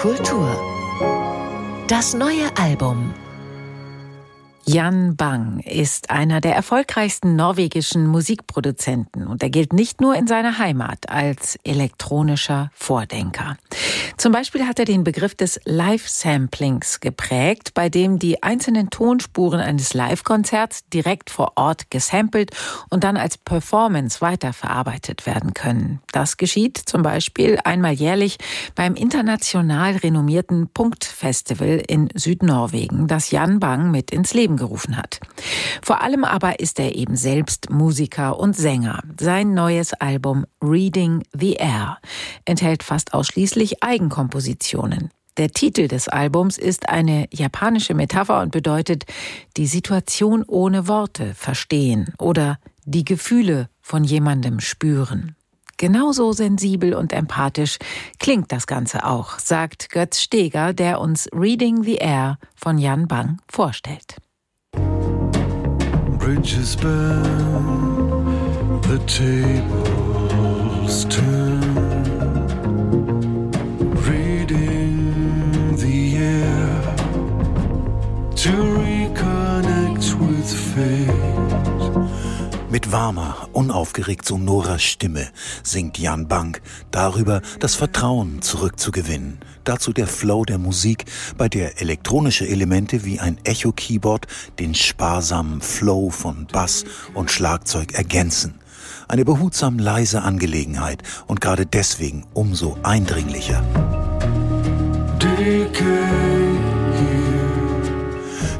Kultur. Das neue Album Jan Bang ist einer der erfolgreichsten norwegischen Musikproduzenten und er gilt nicht nur in seiner Heimat als elektronischer Vordenker. Zum Beispiel hat er den Begriff des Live-Samplings geprägt, bei dem die einzelnen Tonspuren eines Live-Konzerts direkt vor Ort gesampelt und dann als Performance weiterverarbeitet werden können. Das geschieht zum Beispiel einmal jährlich beim international renommierten Punkt-Festival in Südnorwegen, das Jan Bang mit ins Leben gerufen hat. Vor allem aber ist er eben selbst Musiker und Sänger. Sein neues Album Reading the Air enthält fast ausschließlich Eigenkompositionen. Der Titel des Albums ist eine japanische Metapher und bedeutet die Situation ohne Worte verstehen oder die Gefühle von jemandem spüren. Genauso sensibel und empathisch klingt das Ganze auch, sagt Götz Steger, der uns Reading the Air von Jan Bang vorstellt. Bridges burn, the tables turn. Warmer, unaufgeregt sonorer Stimme singt Jan Bank darüber, das Vertrauen zurückzugewinnen. Dazu der Flow der Musik, bei der elektronische Elemente wie ein Echo-Keyboard den sparsamen Flow von Bass und Schlagzeug ergänzen. Eine behutsam leise Angelegenheit und gerade deswegen umso eindringlicher. Decay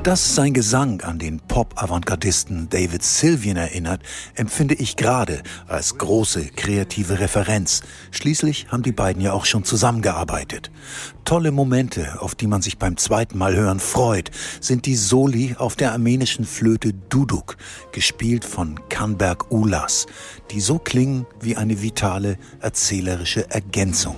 dass sein Gesang an den Pop-Avantgardisten David Sylvian erinnert, empfinde ich gerade als große kreative Referenz. Schließlich haben die beiden ja auch schon zusammengearbeitet. Tolle Momente, auf die man sich beim zweiten Mal hören freut, sind die Soli auf der armenischen Flöte Duduk, gespielt von Kanberg Ulas, die so klingen wie eine vitale erzählerische Ergänzung.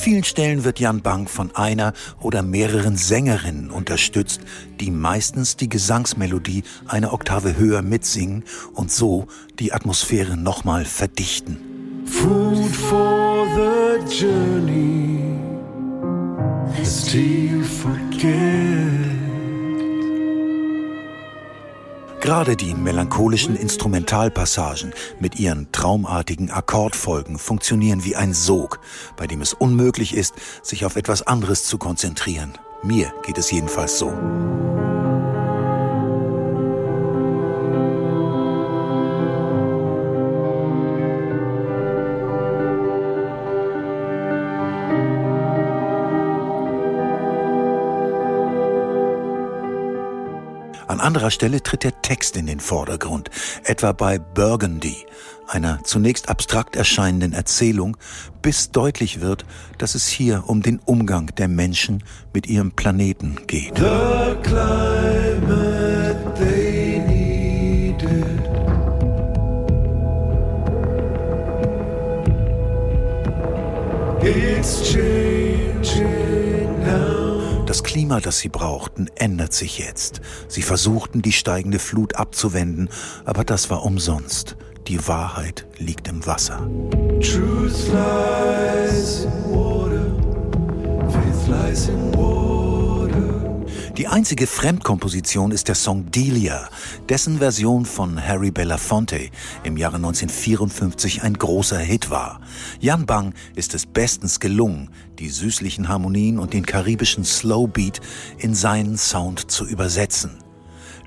Vielen Stellen wird Jan Bank von einer oder mehreren Sängerinnen unterstützt, die meistens die Gesangsmelodie eine Oktave höher mitsingen und so die Atmosphäre nochmal verdichten. Food for the journey, lest you forget. Gerade die melancholischen Instrumentalpassagen mit ihren traumartigen Akkordfolgen funktionieren wie ein Sog, bei dem es unmöglich ist, sich auf etwas anderes zu konzentrieren. Mir geht es jedenfalls so. An anderer Stelle tritt der Text in den Vordergrund, etwa bei Burgundy, einer zunächst abstrakt erscheinenden Erzählung, bis deutlich wird, dass es hier um den Umgang der Menschen mit ihrem Planeten geht. Das Klima, das sie brauchten, ändert sich jetzt. Sie versuchten, die steigende Flut abzuwenden, aber das war umsonst. Die Wahrheit liegt im Wasser. Truth lies in water, faith lies in water. Die einzige Fremdkomposition ist der Song Delia, dessen Version von Harry Belafonte im Jahre 1954 ein großer Hit war. Jan Bang ist es bestens gelungen, die süßlichen Harmonien und den karibischen Slowbeat in seinen Sound zu übersetzen.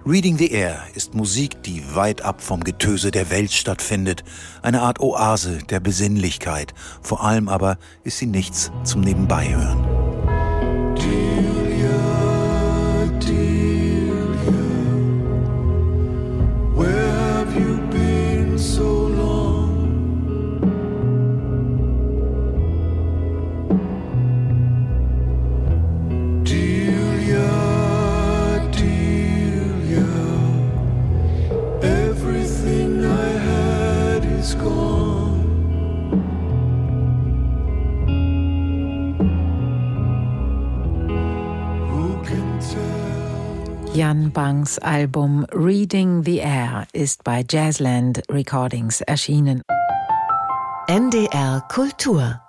Reading the Air ist Musik, die weit ab vom Getöse der Welt stattfindet, eine Art Oase der Besinnlichkeit. Vor allem aber ist sie nichts zum Nebenbeihören. Jan Bangs Album Reading the Air ist bei Jazzland Recordings erschienen. NDR Kultur